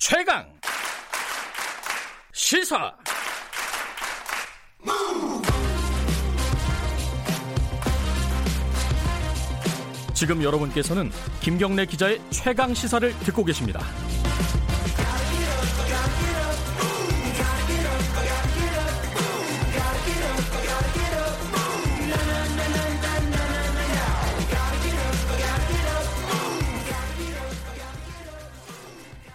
최강 시사 지금 여러분께서는 김경래 기자의 최강 시사를 듣고 계십니다.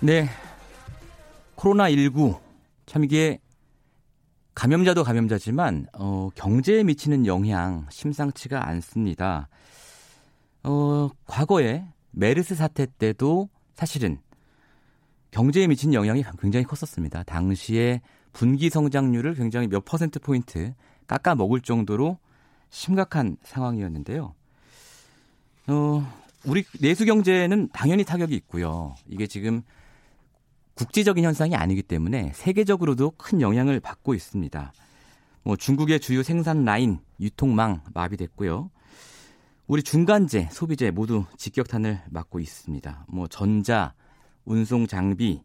네. 코로나19 참 이게 감염자도 감염자지만 어, 경제에 미치는 영향 심상치가 않습니다. 어, 과거에 메르스 사태 때도 사실은 경제에 미친 영향이 굉장히 컸었습니다. 당시에 분기 성장률을 굉장히 몇 퍼센트 포인트 깎아 먹을 정도로 심각한 상황이었는데요. 어, 우리 내수 경제는 당연히 타격이 있고요. 이게 지금 국제적인 현상이 아니기 때문에 세계적으로도 큰 영향을 받고 있습니다. 뭐 중국의 주요 생산 라인, 유통망 마비됐고요. 우리 중간재, 소비재 모두 직격탄을 맞고 있습니다. 뭐 전자, 운송 장비,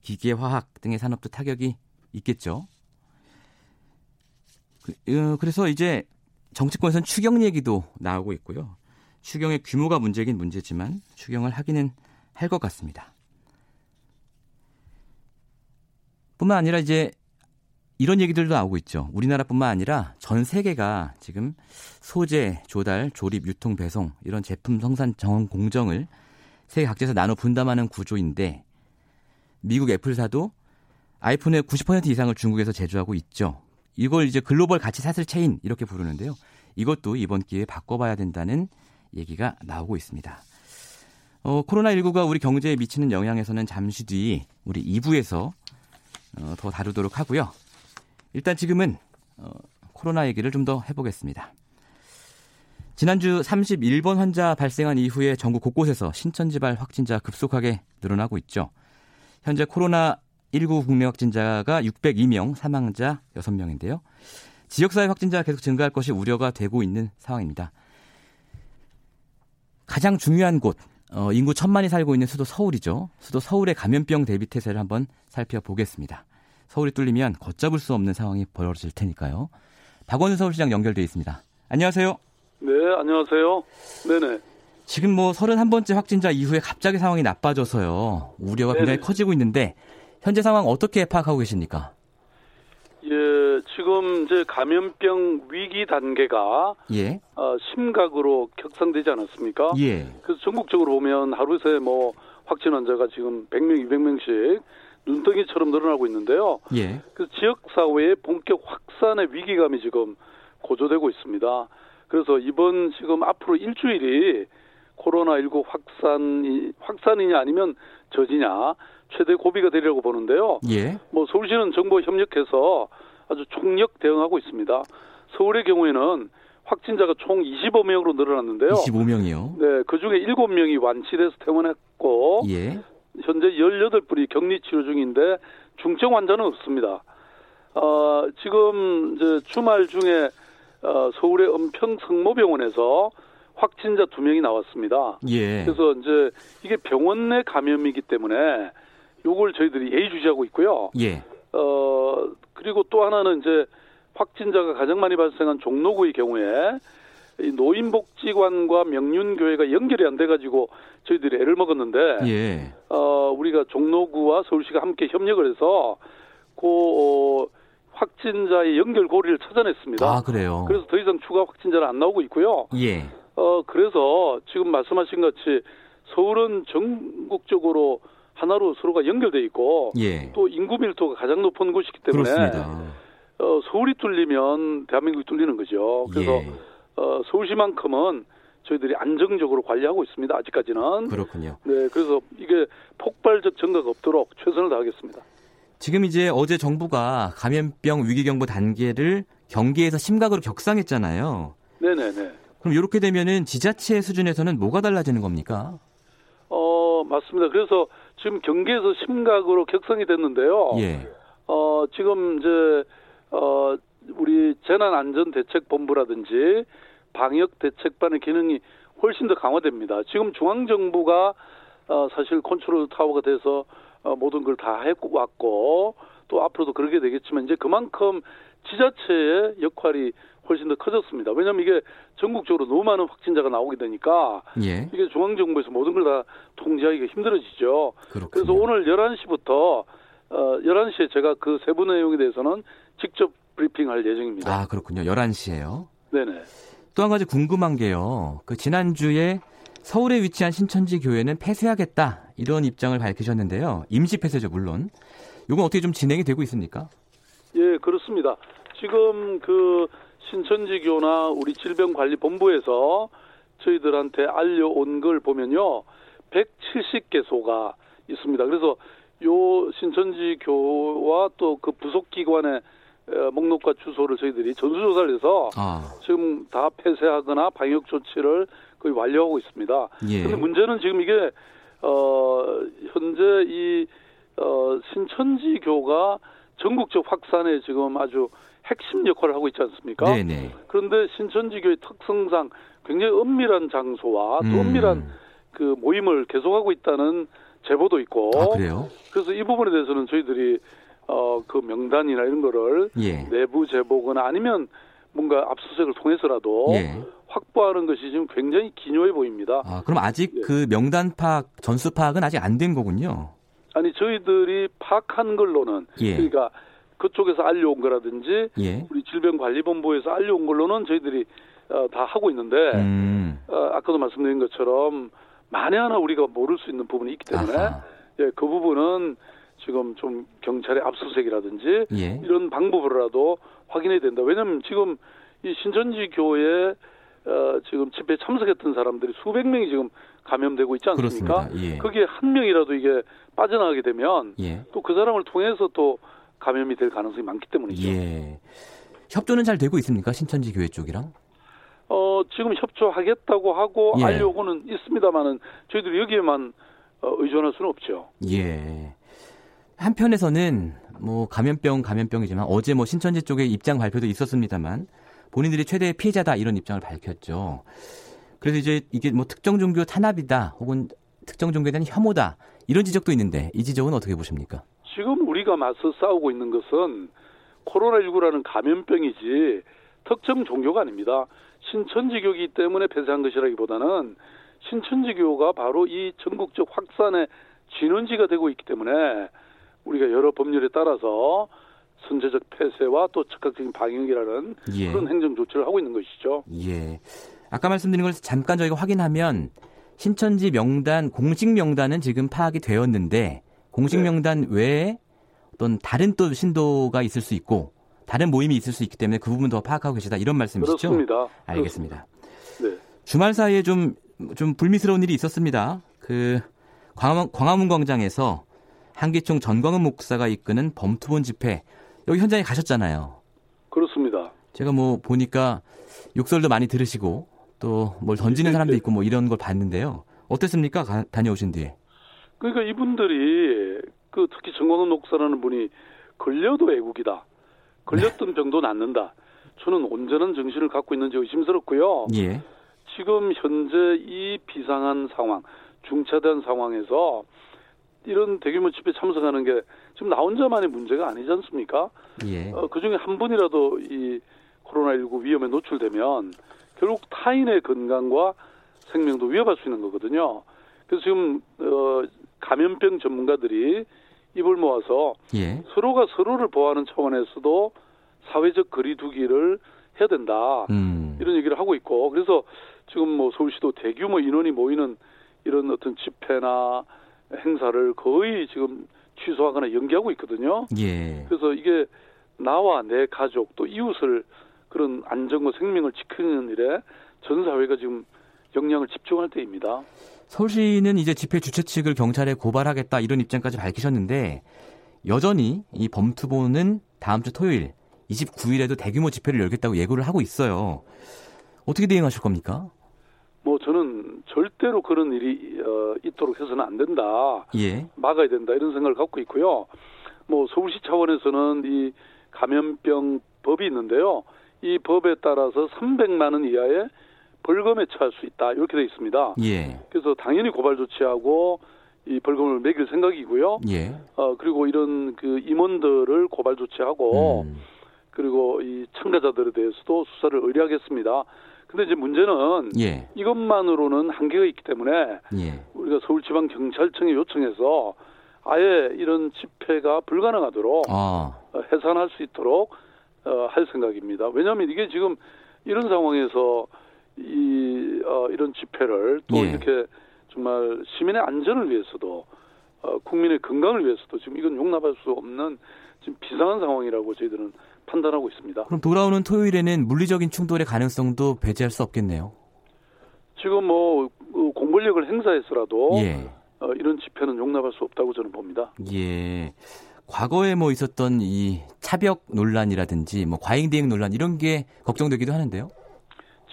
기계 화학 등의 산업도 타격이 있겠죠. 그, 어, 그래서 이제 정치권에서는 추경 얘기도 나오고 있고요. 추경의 규모가 문제긴 문제지만 추경을 하기는 할 것 같습니다. 뿐만 아니라 이제 이런 얘기들도 나오고 있죠. 우리나라뿐만 아니라 전 세계가 지금 소재, 조달, 조립, 유통, 배송 이런 제품 생산 정원 공정을 세계 각지에서 나눠 분담하는 구조인데 미국 애플사도 아이폰의 90% 이상을 중국에서 제조하고 있죠. 이걸 이제 글로벌 가치 사슬 체인 이렇게 부르는데요. 이것도 이번 기회에 바꿔봐야 된다는 얘기가 나오고 있습니다. 어, 코로나19가 우리 경제에 미치는 영향에서는 잠시 뒤 우리 2부에서 어, 더 다루도록 하고요. 일단 지금은 어, 코로나 얘기를 좀 더 해보겠습니다. 지난주 31번 환자 발생한 이후에 전국 곳곳에서 신천지발 확진자 급속하게 늘어나고 있죠. 현재 코로나19 국내 확진자가 602명, 사망자 6명인데요. 지역사회 확진자가 계속 증가할 것이 우려가 되고 있는 상황입니다. 가장 중요한 곳, 어, 인구 천만이 살고 있는 수도 서울이죠. 수도 서울의 감염병 대비 태세를 한번 살펴보겠습니다. 서울이 뚫리면 걷잡을 수 없는 상황이 벌어질 테니까요. 박원순 서울시장 연결돼 있습니다. 안녕하세요. 네, 안녕하세요. 네네. 지금 뭐 31번째 확진자 이후에 갑자기 상황이 나빠져서요. 우려가 굉장히. 커지고 있는데 현재 상황 어떻게 파악하고 계십니까? 예, 지금 이제 감염병 위기 단계가 예. 어, 심각으로 격상되지 않았습니까? 예. 그래서 전국적으로 보면 하루 새 뭐 확진 환자가 지금 100명, 200명씩 눈덩이처럼 늘어나고 있는데요. 예. 그 지역 사회의 본격 확산의 위기감이 지금 고조되고 있습니다. 그래서 이번 지금 앞으로 일주일이 코로나19 확산이 확산이냐 아니면 저지냐 최대 고비가 되리라고 보는데요. 예. 뭐 서울시는 정부와 협력해서 아주 총력 대응하고 있습니다. 서울의 경우에는 확진자가 총 25명으로 늘어났는데요. 25명이요? 네, 그 중에 7명이 완치돼서 퇴원했고, 예. 현재 18분이 격리 치료 중인데 중증 환자는 없습니다. 어, 지금 이제 주말 중에 어, 서울의 은평 성모병원에서 확진자 두 명이 나왔습니다. 예. 그래서 이제 이게 병원 내 감염이기 때문에 요걸 저희들이 예의주시하고 있고요. 예. 어 그리고 또 하나는 이제 확진자가 가장 많이 발생한 종로구의 경우에 이 노인복지관과 명륜교회가 연결이 안 돼가지고 저희들이 애를 먹었는데 예. 어 우리가 종로구와 서울시가 함께 협력을 해서 그 어, 확진자의 연결 고리를 찾아냈습니다. 아 그래요. 그래서 더 이상 추가 확진자는 안 나오고 있고요. 예. 어 그래서 지금 말씀하신 같이 서울은 전국적으로 하나로 서로가 연결돼 있고 예. 또 인구 밀도가 가장 높은 곳이기 때문에 어, 서울이 뚫리면 대한민국이 뚫리는 거죠. 그래서 예. 어, 서울시만큼은 저희들이 안정적으로 관리하고 있습니다. 아직까지는. 그렇군요. 네, 그래서 이게 폭발적 증가가 없도록 최선을 다하겠습니다. 지금 이제 어제 정부가 감염병 위기경보 단계를 경계에서 심각으로 격상했잖아요. 네네네. 그럼 이렇게 되면은 지자체 수준에서는 뭐가 달라지는 겁니까? 어, 맞습니다. 그래서 지금 경계에서 심각으로 격상이 됐는데요. 예. 어, 지금 이제 어, 우리 재난안전대책본부라든지 방역대책반의 기능이 훨씬 더 강화됩니다. 지금 중앙정부가 어, 사실 컨트롤 타워가 돼서 어, 모든 걸다 해왔고 또 앞으로도 그러게 되겠지만 이제 그만큼 지자체의 역할이 훨씬 더 커졌습니다. 왜냐하면 이게 전국적으로 너무 많은 확진자가 나오게 되니까 예. 이게 중앙정부에서 모든 걸 다 통제하기가 힘들어지죠. 그렇군요. 그래서 오늘 11시부터 어 11시에 제가 그 세부 내용에 대해서는 직접 브리핑할 예정입니다. 아, 그렇군요. 11시에요. 네네. 또 한 가지 궁금한 게요. 그 지난주에 서울에 위치한 신천지 교회는 폐쇄하겠다 이런 입장을 밝히셨는데요. 임시 폐쇄죠, 물론. 이건 어떻게 좀 진행이 되고 있습니까? 예, 그렇습니다. 지금 그 신천지교나 우리 질병관리본부에서 저희들한테 알려온 걸 보면요. 170개소가 있습니다. 그래서 요 신천지교와 또 그 부속기관의 어, 목록과 주소를 저희들이 전수조사를 해서 아. 지금 다 폐쇄하거나 방역 조치를 거의 완료하고 있습니다. 예. 근데 문제는 지금 이게 어 현재 이 어, 신천지교가 전국적 확산에 지금 아주 핵심 역할을 하고 있지 않습니까? 네네. 그런데 신천지교의 특성상 굉장히 은밀한 장소와 또 음. 은밀한 그 모임을 계속하고 있다는 제보도 있고. 아, 그래요? 그래서 이 부분에 대해서는 저희들이 어, 그 명단이나 이런 거를 예. 내부 제보거나 아니면 뭔가 압수수색을 통해서라도 예. 확보하는 것이 지금 굉장히 기묘해 보입니다. 아, 그럼 아직 예. 그 명단 파악, 전수 파악은 아직 안 된 거군요. 아니 저희들이 파악한 걸로는 예. 그러니까 그쪽에서 알려온 거라든지 예. 우리 질병관리본부에서 알려온 걸로는 저희들이 어, 다 하고 있는데 음. 어, 아까도 말씀드린 것처럼 만에 하나 우리가 모를 수 있는 부분이 있기 때문에 예, 그 부분은 지금 좀 경찰의 압수수색이라든지 예. 이런 방법으로라도 확인해야 된다. 왜냐하면 지금 이 신천지 교회 어, 지금 집회 참석했던 사람들이 수백 명이 지금 감염되고 있지 않습니까? 예. 거기에 한 명이라도 이게 빠져나가게 되면 예. 또그 사람을 통해서 또 감염이 될 가능성이 많기 때문이죠. 예. 협조는 잘 되고 있습니까? 신천지 교회 쪽이랑? 어, 지금 협조하겠다고 하고 예. 알려고는 있습니다만은 저희들이 여기에만 어, 의존할 수는 없죠. 예. 한편에서는 뭐 감염병 감염병이지만 어제 뭐 신천지 쪽의 입장 발표도 있었습니다만 본인들이 최대의 피해자다 이런 입장을 밝혔죠. 그래서 이제 이게 뭐 특정 종교 탄압이다 혹은 특정 종교에 대한 혐오다 이런 지적도 있는데 이 지적은 어떻게 보십니까? 지금 우리가 맞서 싸우고 있는 것은 코로나19라는 감염병이지 특정 종교가 아닙니다. 신천지교이기 때문에 폐쇄한 것이라기보다는 신천지교가 바로 이 전국적 확산의 진원지가 되고 있기 때문에 우리가 여러 법률에 따라서 선제적 폐쇄와 또 즉각적인 방역이라는 예. 그런 행정 조치를 하고 있는 것이죠. 예. 아까 말씀드린 걸 잠깐 저희가 확인하면 신천지 명단 공식 명단은 지금 파악이 되었는데 공식 네. 명단 외에 어떤 다른 또 신도가 있을 수 있고 다른 모임이 있을 수 있기 때문에 그 부분 더 파악하고 계시다 이런 말씀이시죠? 그렇습니다. 알겠습니다. 네. 주말 사이에 좀 좀 불미스러운 일이 있었습니다. 그 광화문, 광화문 광장에서 한기총 전광훈 목사가 이끄는 범투본 집회 여기 현장에 가셨잖아요. 그렇습니다. 제가 뭐 보니까 욕설도 많이 들으시고 또 뭘 던지는 네, 사람도 네. 있고 뭐 이런 걸 봤는데요. 어땠습니까? 가, 다녀오신 뒤에. 그러니까 이분들이 그 특히 정광훈 목사라는 분이 걸려도 애국이다. 걸렸던 네. 병도 낫는다. 저는 온전한 정신을 갖고 있는지 의심스럽고요. 예. 지금 현재 이 비상한 상황, 중차대한 상황에서 이런 대규모 집회 참석하는 게 지금 나 혼자만의 문제가 아니지 않습니까? 예. 어, 그 중에 한 분이라도 이 코로나19 위험에 노출되면 결국 타인의 건강과 생명도 위협할 수 있는 거거든요. 그래서 지금 어, 감염병 전문가들이 입을 모아서 예. 서로가 서로를 보호하는 차원에서도 사회적 거리두기를 해야 된다. 음. 이런 얘기를 하고 있고 그래서 지금 뭐 서울시도 대규모 인원이 모이는 이런 어떤 집회나 행사를 거의 지금 취소하거나 연기하고 있거든요. 예. 그래서 이게 나와 내 가족 또 이웃을 그런 안전과 생명을 지키는 일에 전 사회가 지금 역량을 집중할 때입니다. 서울시는 이제 집회 주최 측을 경찰에 고발하겠다 이런 입장까지 밝히셨는데 여전히 이 범투보는 다음 주 토요일 29일에도 대규모 집회를 열겠다고 예고를 하고 있어요. 어떻게 대응하실 겁니까? 뭐 저는 절대로 그런 일이 어, 있도록 해서는 안 된다. 예. 막아야 된다 이런 생각을 갖고 있고요. 뭐 서울시 차원에서는 이 감염병 법이 있는데요. 이 법에 따라서 300만 원 이하의 벌금에 처할 수 있다 이렇게 돼 있습니다. 예. 그래서 당연히 고발 조치하고 이 벌금을 매길 생각이고요. 예. 어 그리고 이런 그 임원들을 고발 조치하고 음. 그리고 이 참가자들에 대해서도 수사를 의뢰하겠습니다. 근데 이제 문제는 예. 이것만으로는 한계가 있기 때문에 예. 우리가 서울지방경찰청에 요청해서 아예 이런 집회가 불가능하도록 아. 어, 해산할 수 있도록 어, 할 생각입니다. 왜냐하면 이게 지금 이런 상황에서 이 어, 이런 집회를 또 예. 이렇게 정말 시민의 안전을 위해서도 어, 국민의 건강을 위해서도 지금 이건 용납할 수 없는 지금 비상한 상황이라고 저희들은 판단하고 있습니다. 그럼 돌아오는 토요일에는 물리적인 충돌의 가능성도 배제할 수 없겠네요. 지금 뭐그 공권력을 행사해서라도 예. 어, 이런 집회는 용납할 수 없다고 저는 봅니다. 예. 과거에 뭐 있었던 이 차벽 논란이라든지 뭐 과잉 대응 논란 이런 게 걱정되기도 하는데요.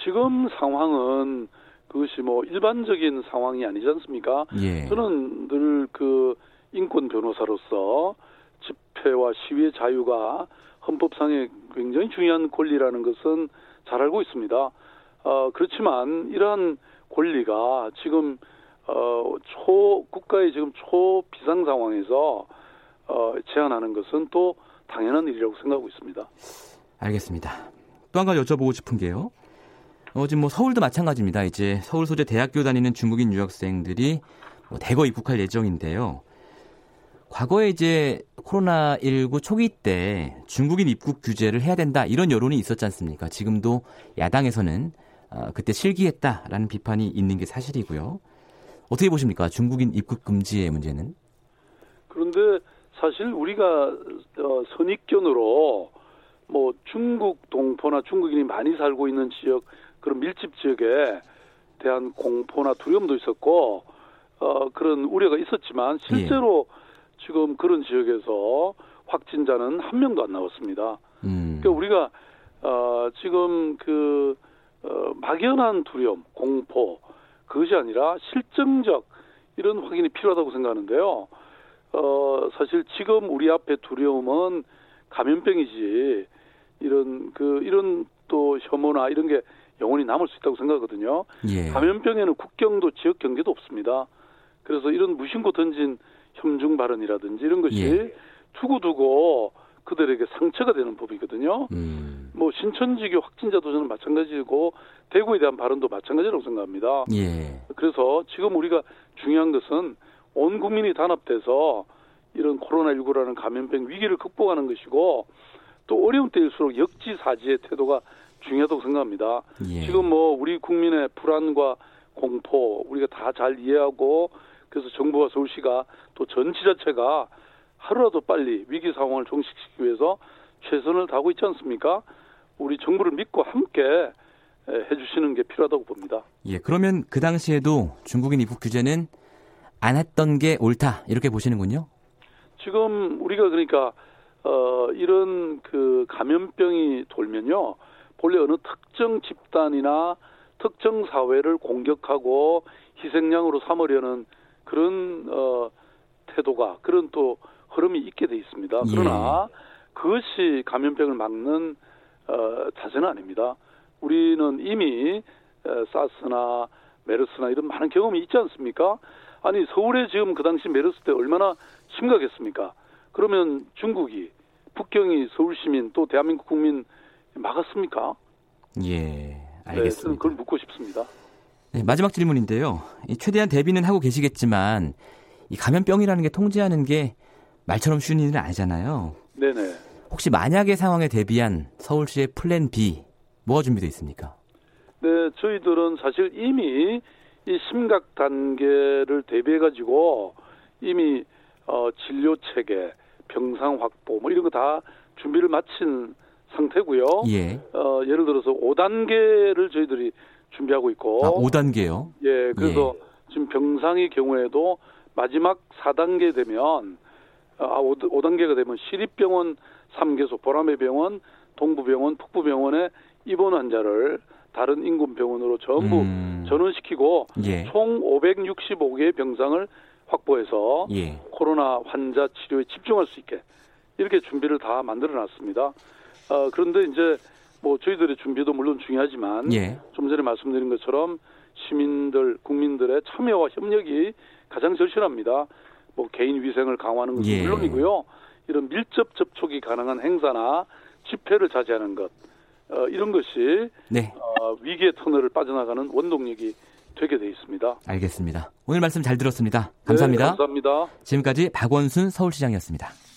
지금 상황은 그것이 뭐 일반적인 상황이 아니지 않습니까? 예. 저는 늘 그 인권 변호사로서 집회와 시위의 자유가 헌법상의 굉장히 중요한 권리라는 것은 잘 알고 있습니다. 어, 그렇지만 이러한 권리가 지금 어, 초 국가의 지금 초 비상 상황에서 어, 제한하는 것은 또 당연한 일이라고 생각하고 있습니다. 알겠습니다. 또 한 가지 여쭤보고 싶은 게요. 어, 지금 뭐 서울도 마찬가지입니다. 이제 서울 소재 대학교 다니는 중국인 유학생들이 뭐 대거 입국할 예정인데요. 과거에 이제 코로나19 초기 때 중국인 입국 규제를 해야 된다 이런 여론이 있었지 않습니까? 지금도 야당에서는 어, 그때 실기했다라는 비판이 있는 게 사실이고요. 어떻게 보십니까? 중국인 입국 금지의 문제는? 그런데 사실 우리가 어, 선입견으로 뭐 중국 동포나 중국인이 많이 살고 있는 지역 그런 밀집 지역에 대한 공포나 두려움도 있었고 어, 그런 우려가 있었지만 실제로 예. 지금 그런 지역에서 확진자는 한 명도 안 나왔습니다. 음. 그러니까 우리가 어, 지금 그 어, 막연한 두려움, 공포 그것이 아니라 실증적 이런 확인이 필요하다고 생각하는데요. 어, 사실 지금 우리 앞에 두려움은 감염병이지 이런 그 이런 또 혐오나 이런 게 영원히 남을 수 있다고 생각하거든요. 예. 감염병에는 국경도 지역 경계도 없습니다. 그래서 이런 무심코 던진 혐중 발언이라든지 이런 것이 예. 두고두고 그들에게 상처가 되는 법이거든요. 음. 뭐 신천지교 확진자 도전은 마찬가지고 대구에 대한 발언도 마찬가지라고 생각합니다. 예. 그래서 지금 우리가 중요한 것은 온 국민이 단합돼서 이런 코로나19라는 감염병 위기를 극복하는 것이고 또 어려운 때일수록 역지사지의 태도가 중요하다고 생각합니다. 예. 지금 뭐 우리 국민의 불안과 공포 우리가 다 잘 이해하고 그래서 정부와 서울시가 또 전 지자체가 하루라도 빨리 위기 상황을 종식시키기 위해서 최선을 다하고 있지 않습니까? 우리 정부를 믿고 함께 해주시는 게 필요하다고 봅니다. 예, 그러면 그 당시에도 중국인 입국 규제는 안 했던 게 옳다 이렇게 보시는군요. 지금 우리가 그러니까 어, 이런 그 감염병이 돌면요, 본래 어느 특정 집단이나 특정 사회를 공격하고 희생양으로 삼으려는 그런 어, 태도가 그런 또 흐름이 있게 돼 있습니다. 예. 그러나 예. 그것이 감염병을 막는 어, 자세는 아닙니다. 우리는 이미 어, 사스나 메르스나 이런 많은 경험이 있지 않습니까? 아니 서울에 지금 그 당시 메르스 때 얼마나 심각했습니까? 그러면 중국이 북경이 서울 시민 또 대한민국 국민 막았습니까? 예, 알겠습니다. 네, 그걸 묻고 싶습니다. 네, 마지막 질문인데요. 최대한 대비는 하고 계시겠지만 이 감염병이라는 게 통제하는 게 말처럼 쉬운 일은 아니잖아요. 네네. 혹시 만약의 상황에 대비한 서울시의 플랜 B 뭐가 준비되어 있습니까? 네, 저희들은 사실 이미 이 심각 단계를 대비해 가지고 이미 어, 진료 체계, 병상 확보 뭐 이런 거 다 준비를 마친 상태고요. 예. 어, 예를 들어서 5단계를 저희들이 준비하고 있고. 아, 5단계요? 예, 그래서 예. 지금 병상의 경우에도 마지막 4단계 되면 아, 5, 5단계가 되면 시립병원 3개소, 보라매 병원, 동부병원, 북부병원에 입원 환자를 다른 인근 병원으로 전부 음. 전원시키고 예. 총 565개의 병상을 확보해서 예. 코로나 환자 치료에 집중할 수 있게 이렇게 준비를 다 만들어 놨습니다. 어, 그런데 이제 뭐 저희들의 준비도 물론 중요하지만 예. 좀 전에 말씀드린 것처럼 시민들, 국민들의 참여와 협력이 가장 절실합니다. 뭐 개인 위생을 강화하는 것은 예. 물론이고요. 이런 밀접 접촉이 가능한 행사나 집회를 자제하는 것 어, 이런 것이 네. 어, 위기의 터널을 빠져나가는 원동력이 되게 돼 있습니다. 알겠습니다. 오늘 말씀 잘 들었습니다. 감사합니다. 네, 감사합니다. 지금까지 박원순 서울시장이었습니다.